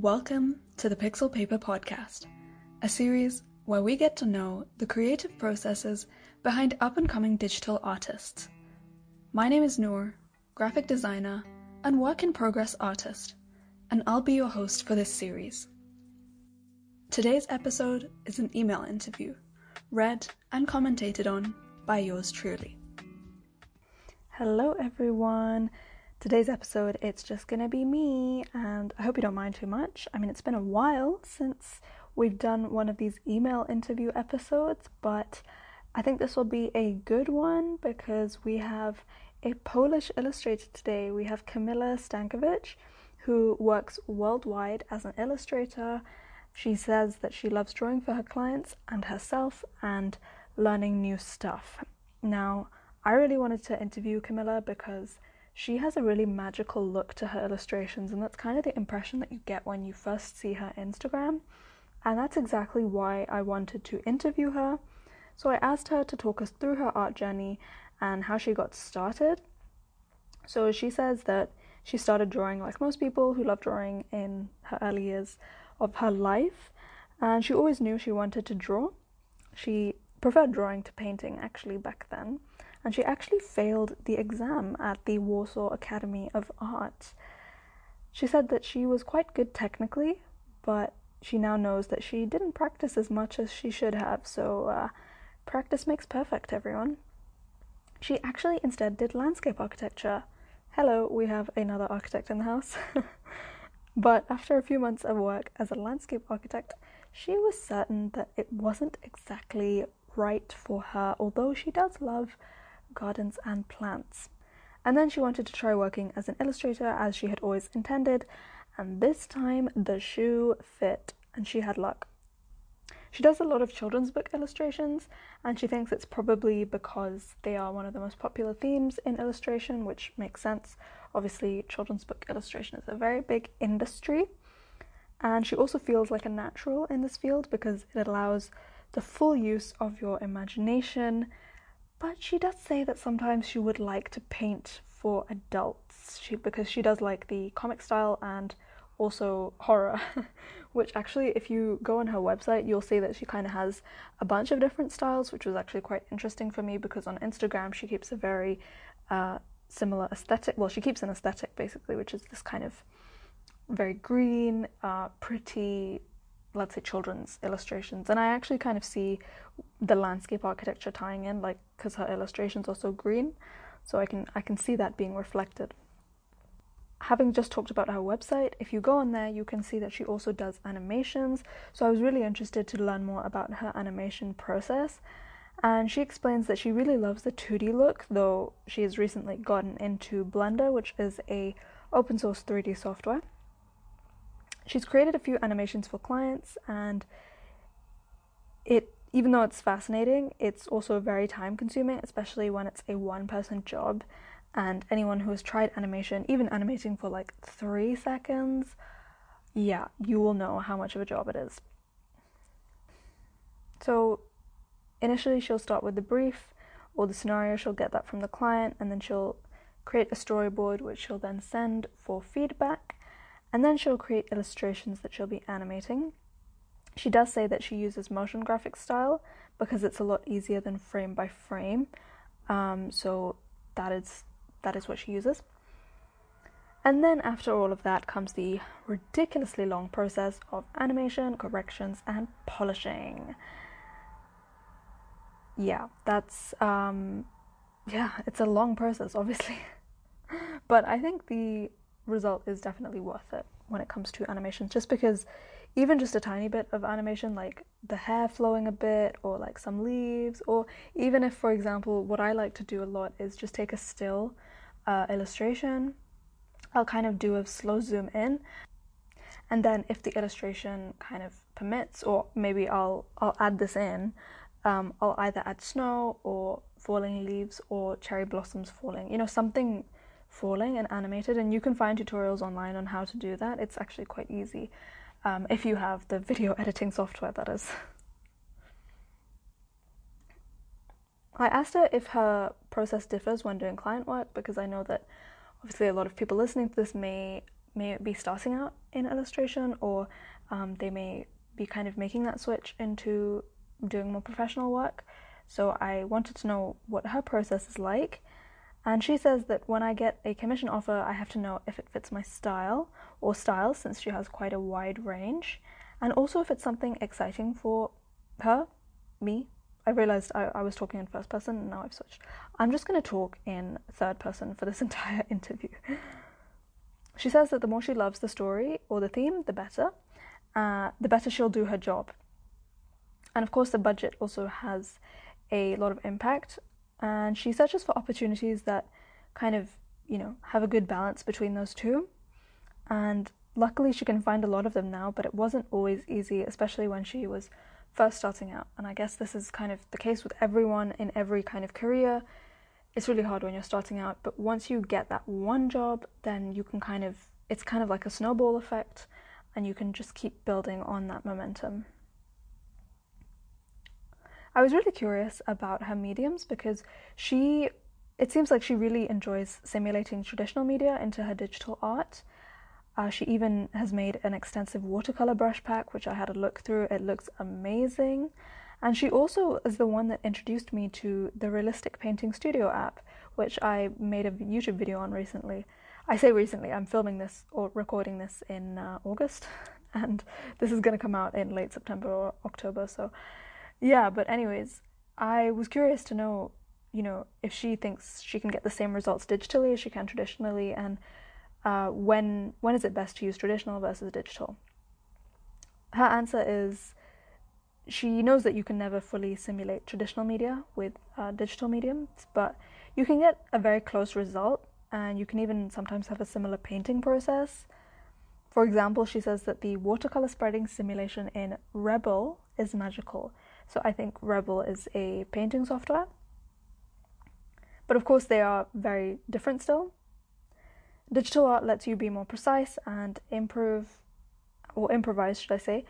Welcome to the Pixel Paper Podcast, a series where we get to know the creative processes behind up and coming digital artists. My name is Noor, graphic designer and work in progress artist, and I'll be your host for this series. Today's episode is an email interview, read and commentated on by yours truly. Hello, everyone. Today's episode, it's just gonna be me, and I hope you don't mind too much. I mean, it's been a while since we've done one of these email interview episodes, but I think this will be a good one because we have a Polish illustrator today. We have Kamila Stankiewicz, who works worldwide as an illustrator. She says that she loves drawing for her clients and herself and learning new stuff. Now, I really wanted to interview Kamila because she has a really magical look to her illustrations, and that's kind of the impression that you get when you first see her Instagram. And that's exactly why I wanted to interview her. So I asked her to talk us through her art journey and how she got started. So she says that she started drawing like most people who love drawing in her early years of her life, and she always knew she wanted to draw. She preferred drawing to painting actually back then and she actually failed the exam at the Warsaw Academy of Art. She said that she was quite good technically, but she now knows that she didn't practice as much as she should have, so uh, practice makes perfect, everyone. She actually instead did landscape architecture. Hello, we have another architect in the house. but after a few months of work as a landscape architect, she was certain that it wasn't exactly right for her, although she does love gardens, and plants. And then she wanted to try working as an illustrator as she had always intended, and this time the shoe fit and she had luck. She does a lot of children's book illustrations, and she thinks it's probably because they are one of the most popular themes in illustration, which makes sense. Obviously, children's book illustration is a very big industry, and she also feels like a natural in this field because it allows the full use of your imagination but she does say that sometimes she would like to paint for adults she, because she does like the comic style and also horror, which actually, if you go on her website, you'll see that she kind of has a bunch of different styles, which was actually quite interesting for me because on Instagram she keeps a very uh, similar aesthetic. Well, she keeps an aesthetic basically, which is this kind of very green, uh, pretty, let's say children's illustrations. And i actually kind of see the landscape architecture tying in like because her illustrations are so green. So i can i can see that being reflected. Having just talked about her website if you go on there you can see that she also does animations. So i was really interested to learn more about her animation process. And she explains that she really loves the 2d look though she has recently gotten into blender which is a open source 3d software she's created a few animations for clients and it even though it's fascinating it's also very time consuming especially when it's a one person job and anyone who has tried animation even animating for like 3 seconds yeah you will know how much of a job it is. So initially she'll start with the brief or the scenario. She'll get that from the client and then she'll create a storyboard which she'll then send for feedback and then she'll create illustrations that she'll be animating. She does say that she uses motion graphic style because it's a lot easier than frame by frame. Um, so that is that is what she uses. And then after all of that comes the ridiculously long process of animation, corrections, and polishing. Yeah, that's um, yeah, it's a long process, obviously. but I think the result is definitely worth it when it comes to animations just because even just a tiny bit of animation like the hair flowing a bit or like some leaves or even if for example what i like to do a lot is just take a still uh, illustration. I'll kind of do a slow zoom in and then if the illustration kind of permits or maybe i'll i'll add this in um, i'll either add snow or falling leaves or cherry blossoms falling you know something falling and animated and you can find tutorials online on how to do that it's actually quite easy um, if you have the video editing software that is I asked her if her process differs when doing client work because I know that obviously a lot of people listening to this may may be starting out in illustration or um, they may be kind of making that switch into doing more professional work. So I wanted to know what her process is like. And she says that when I get a commission offer, I have to know if it fits my style or styles, since she has quite a wide range, and also if it's something exciting for her, me. I realized I, I was talking in first person, and now I've switched. I'm just going to talk in third person for this entire interview. She says that the more she loves the story or the theme, the better. Uh, the better she'll do her job. And of course, the budget also has a lot of impact. And she searches for opportunities that kind of, you know, have a good balance between those two. And luckily, she can find a lot of them now, but it wasn't always easy, especially when she was first starting out. And I guess this is kind of the case with everyone in every kind of career it's really hard when you're starting out, but once you get that one job, then you can kind of, it's kind of like a snowball effect, and you can just keep building on that momentum. I was really curious about her mediums because she, it seems like she really enjoys simulating traditional media into her digital art. Uh, she even has made an extensive watercolor brush pack, which I had a look through. It looks amazing. And she also is the one that introduced me to the Realistic Painting Studio app, which I made a YouTube video on recently. I say recently, I'm filming this or recording this in uh, August, and this is going to come out in late September or October. So, yeah, but, anyways, I was curious to know, you know, if she thinks she can get the same results digitally as she can traditionally, and uh, when when is it best to use traditional versus digital? Her answer is she knows that you can never fully simulate traditional media with uh, digital mediums, but you can get a very close result, and you can even sometimes have a similar painting process. For example, she says that the watercolor spreading simulation in Rebelle is magical. So I think Rebelle is a painting software. But of course, they are very different still. Digital art lets you be more precise and improve, or improvise, should I say,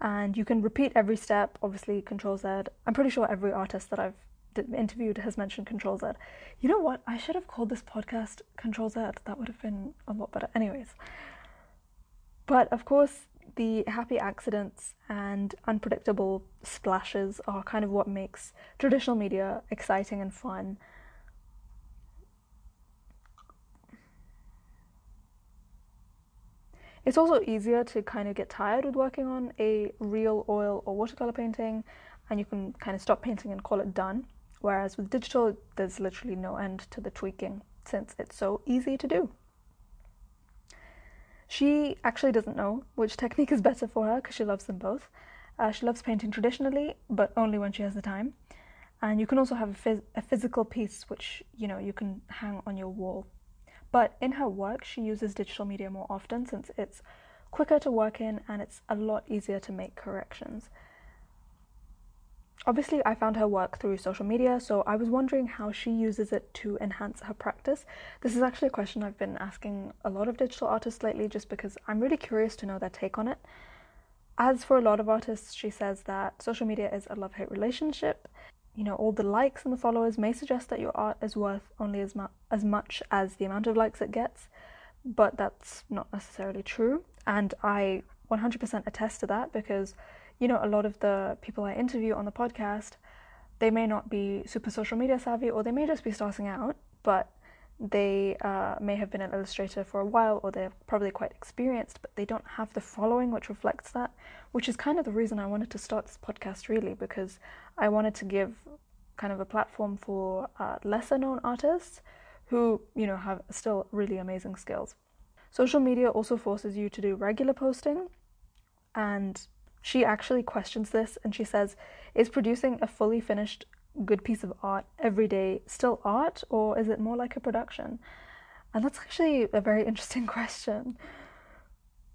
and you can repeat every step. Obviously, Control Z. I'm pretty sure every artist that I've interviewed has mentioned Control Z. You know what? I should have called this podcast Control Z. That would have been a lot better. Anyways, but of course, the happy accidents and unpredictable splashes are kind of what makes traditional media exciting and fun. It's also easier to kind of get tired with working on a real oil or watercolor painting, and you can kind of stop painting and call it done. Whereas with digital, there's literally no end to the tweaking since it's so easy to do. She actually doesn't know which technique is better for her because she loves them both. Uh, she loves painting traditionally, but only when she has the time. And you can also have a, phys- a physical piece which you know you can hang on your wall but in her work, she uses digital media more often since it's quicker to work in and it's a lot easier to make corrections. Obviously, I found her work through social media, so I was wondering how she uses it to enhance her practice. This is actually a question I've been asking a lot of digital artists lately just because I'm really curious to know their take on it. As for a lot of artists, she says that social media is a love hate relationship you know, all the likes and the followers may suggest that your art is worth only as, mu- as much as the amount of likes it gets, but that's not necessarily true. And I 100% attest to that because, you know, a lot of the people I interview on the podcast, they may not be super social media savvy or they may just be starting out, but they uh, may have been an illustrator for a while or they're probably quite experienced, but they don't have the following which reflects that, which is kind of the reason I wanted to start this podcast, really, because I wanted to give kind of a platform for uh, lesser known artists who, you know, have still really amazing skills. Social media also forces you to do regular posting, and she actually questions this and she says, Is producing a fully finished good piece of art every day still art or is it more like a production? And that's actually a very interesting question.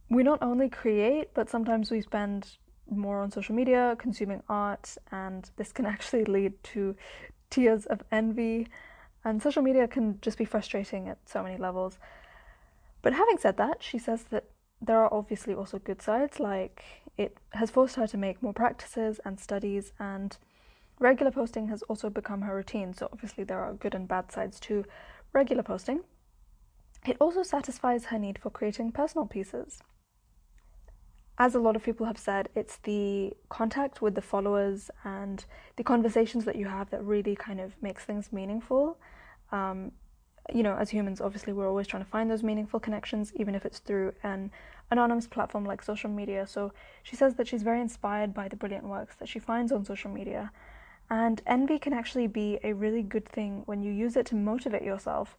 We not only create, but sometimes we spend more on social media consuming art, and this can actually lead to tears of envy. And social media can just be frustrating at so many levels. But having said that, she says that there are obviously also good sides, like it has forced her to make more practices and studies and Regular posting has also become her routine, so obviously there are good and bad sides to regular posting. It also satisfies her need for creating personal pieces. As a lot of people have said, it's the contact with the followers and the conversations that you have that really kind of makes things meaningful. Um, you know, as humans, obviously, we're always trying to find those meaningful connections, even if it's through an anonymous platform like social media. So she says that she's very inspired by the brilliant works that she finds on social media. And envy can actually be a really good thing when you use it to motivate yourself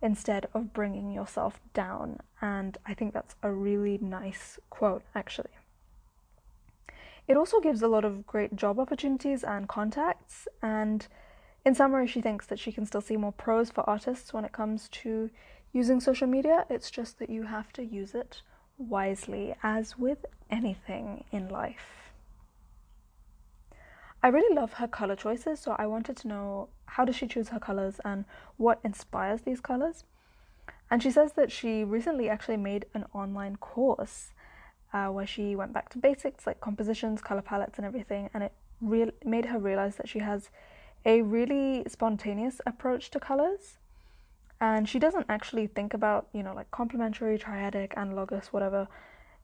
instead of bringing yourself down. And I think that's a really nice quote, actually. It also gives a lot of great job opportunities and contacts. And in summary, she thinks that she can still see more pros for artists when it comes to using social media. It's just that you have to use it wisely, as with anything in life. I really love her color choices, so I wanted to know how does she choose her colors and what inspires these colors. And she says that she recently actually made an online course uh, where she went back to basics like compositions, color palettes, and everything, and it real made her realize that she has a really spontaneous approach to colors. And she doesn't actually think about, you know, like complementary, triadic, analogous, whatever.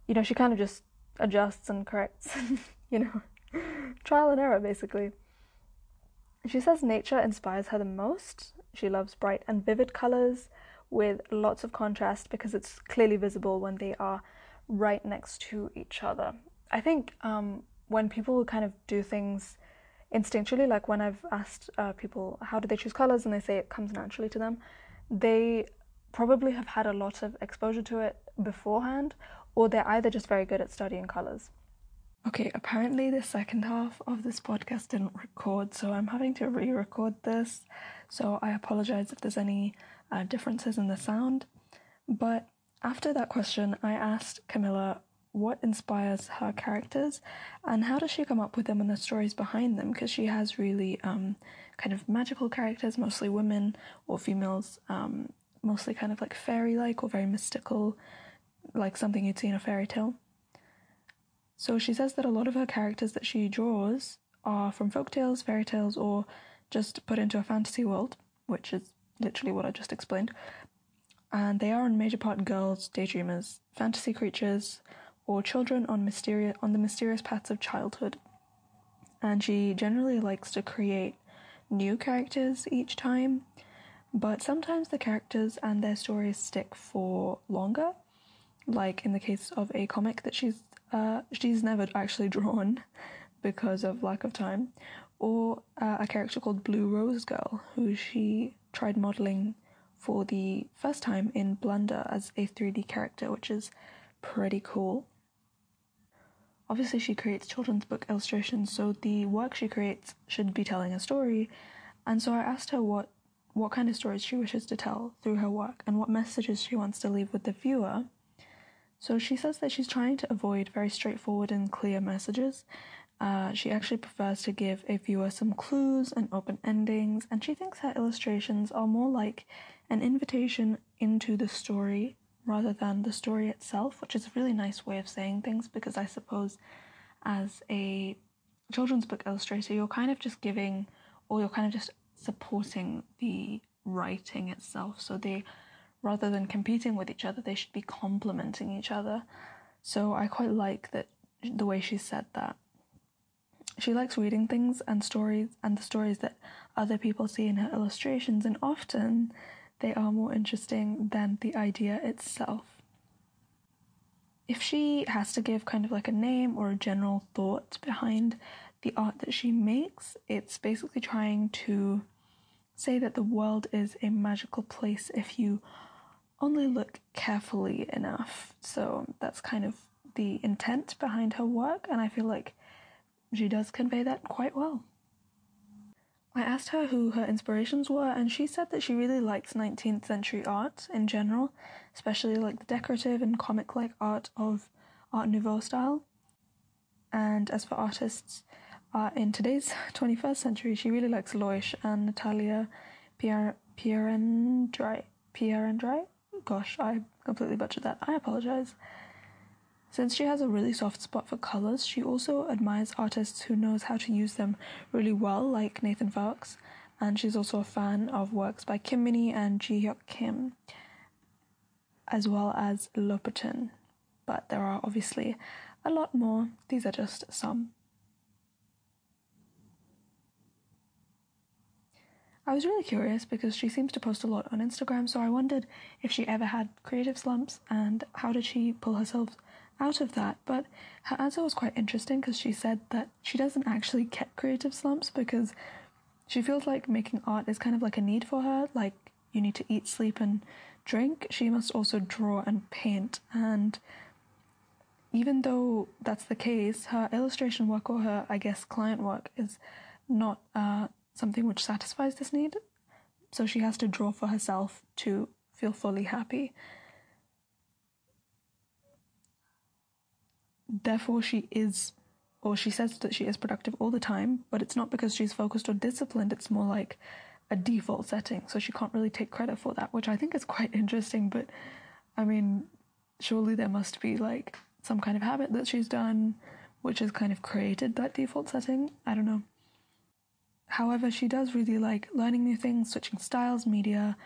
You know, she kind of just adjusts and corrects, you know. Trial and error, basically. She says nature inspires her the most. She loves bright and vivid colors with lots of contrast because it's clearly visible when they are right next to each other. I think um, when people kind of do things instinctually, like when I've asked uh, people how do they choose colors and they say it comes naturally to them, they probably have had a lot of exposure to it beforehand, or they're either just very good at studying colors. Okay, apparently the second half of this podcast didn't record, so I'm having to re record this. So I apologize if there's any uh, differences in the sound. But after that question, I asked Kamila what inspires her characters and how does she come up with them and the stories behind them because she has really um, kind of magical characters, mostly women or females, um, mostly kind of like fairy like or very mystical, like something you'd see in a fairy tale. So she says that a lot of her characters that she draws are from folk tales, fairy tales, or just put into a fantasy world, which is literally what I just explained. And they are in major part girls, daydreamers, fantasy creatures, or children on mysterious on the mysterious paths of childhood. And she generally likes to create new characters each time, but sometimes the characters and their stories stick for longer, like in the case of a comic that she's uh, she's never actually drawn because of lack of time, or uh, a character called Blue Rose Girl, who she tried modeling for the first time in Blender as a 3D character, which is pretty cool. Obviously, she creates children's book illustrations, so the work she creates should be telling a story. And so I asked her what what kind of stories she wishes to tell through her work and what messages she wants to leave with the viewer. So she says that she's trying to avoid very straightforward and clear messages. Uh, she actually prefers to give a viewer some clues and open endings, and she thinks her illustrations are more like an invitation into the story rather than the story itself, which is a really nice way of saying things because I suppose as a children's book illustrator, you're kind of just giving or you're kind of just supporting the writing itself. So they rather than competing with each other, they should be complementing each other. So I quite like that the way she said that. She likes reading things and stories and the stories that other people see in her illustrations, and often they are more interesting than the idea itself. If she has to give kind of like a name or a general thought behind the art that she makes, it's basically trying to say that the world is a magical place if you only look carefully enough. So that's kind of the intent behind her work, and I feel like she does convey that quite well. I asked her who her inspirations were, and she said that she really likes 19th century art in general, especially like the decorative and comic like art of Art Nouveau style. And as for artists uh, in today's 21st century, she really likes Loish and Natalia Pierre. Pierrandrai? Gosh, I completely butchered that. I apologize. Since she has a really soft spot for colors, she also admires artists who knows how to use them really well, like Nathan Fowlkes, and she's also a fan of works by Kim Minnie and Ji Hyuk Kim. as well as Lopatin. But there are obviously a lot more. These are just some. I was really curious because she seems to post a lot on Instagram, so I wondered if she ever had creative slumps and how did she pull herself out of that. But her answer was quite interesting because she said that she doesn't actually get creative slumps because she feels like making art is kind of like a need for her. Like you need to eat, sleep, and drink. She must also draw and paint. And even though that's the case, her illustration work or her, I guess, client work is not uh, something which satisfies this need. So she has to draw for herself to feel fully happy. Therefore, she is, or she says that she is productive all the time, but it's not because she's focused or disciplined, it's more like a default setting. So she can't really take credit for that, which I think is quite interesting. But I mean, surely there must be like some kind of habit that she's done which has kind of created that default setting. I don't know. However, she does really like learning new things, switching styles, media,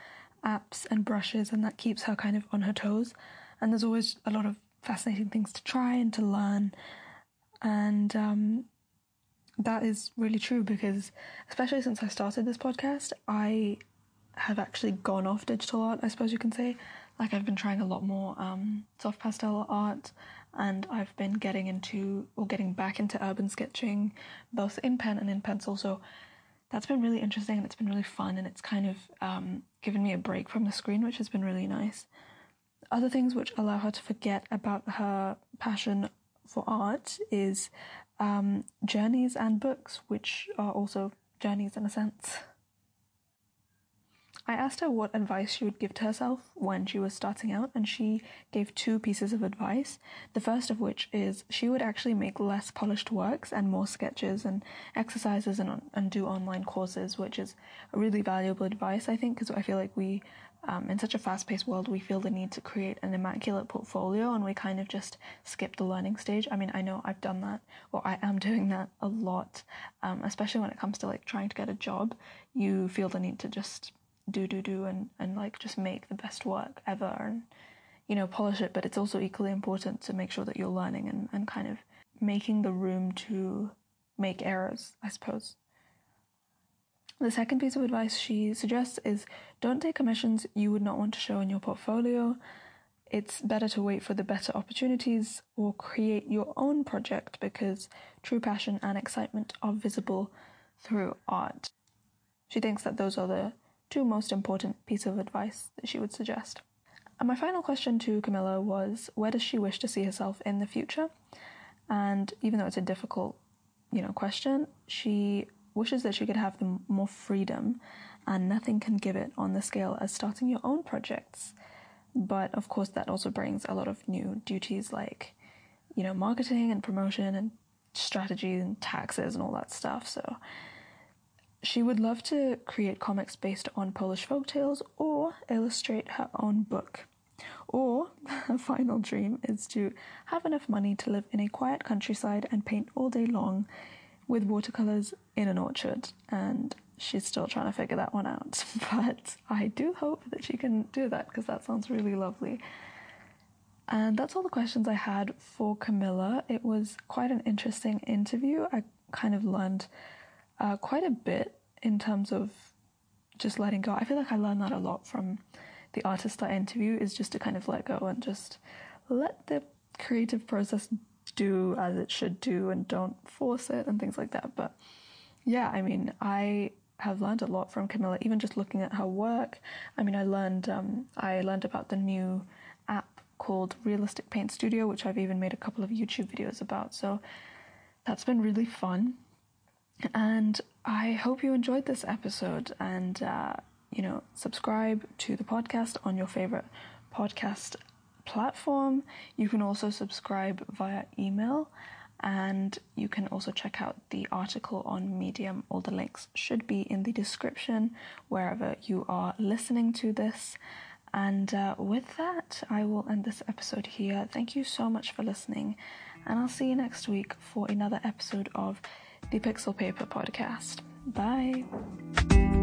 apps, and brushes, and that keeps her kind of on her toes. And there's always a lot of fascinating things to try and to learn. And um, that is really true because, especially since I started this podcast, I have actually gone off digital art, I suppose you can say. Like, I've been trying a lot more um, soft pastel art and I've been getting into or getting back into urban sketching, both in pen and in pencil. So that's been really interesting and it's been really fun and it's kind of um, given me a break from the screen, which has been really nice. Other things which allow her to forget about her passion for art is um, journeys and books, which are also journeys in a sense. I asked her what advice she would give to herself when she was starting out, and she gave two pieces of advice. The first of which is she would actually make less polished works and more sketches and exercises and, and do online courses, which is a really valuable advice, I think, because I feel like we, um, in such a fast paced world, we feel the need to create an immaculate portfolio and we kind of just skip the learning stage. I mean, I know I've done that, or I am doing that a lot, um, especially when it comes to like trying to get a job. You feel the need to just do do do and and like just make the best work ever and you know polish it but it's also equally important to make sure that you're learning and, and kind of making the room to make errors i suppose the second piece of advice she suggests is don't take commissions you would not want to show in your portfolio it's better to wait for the better opportunities or create your own project because true passion and excitement are visible through art she thinks that those are the two most important piece of advice that she would suggest. And my final question to Kamila was where does she wish to see herself in the future? And even though it's a difficult, you know, question, she wishes that she could have the more freedom and nothing can give it on the scale as starting your own projects. But of course that also brings a lot of new duties like, you know, marketing and promotion and strategy and taxes and all that stuff. So she would love to create comics based on Polish folk tales or illustrate her own book. Or her final dream is to have enough money to live in a quiet countryside and paint all day long with watercolors in an orchard. And she's still trying to figure that one out. But I do hope that she can do that because that sounds really lovely. And that's all the questions I had for Kamila. It was quite an interesting interview. I kind of learned uh, quite a bit in terms of just letting go. I feel like I learned that a lot from the artist I interview is just to kind of let go and just let the creative process do as it should do and don't force it and things like that. But yeah, I mean, I have learned a lot from Kamila, even just looking at her work. I mean, I learned um, I learned about the new app called Realistic Paint Studio, which I've even made a couple of YouTube videos about. So that's been really fun. And I hope you enjoyed this episode and, uh, you know, subscribe to the podcast on your favorite podcast platform. You can also subscribe via email and you can also check out the article on Medium. All the links should be in the description wherever you are listening to this. And uh, with that, I will end this episode here. Thank you so much for listening, and I'll see you next week for another episode of the Pixel Paper Podcast. Bye.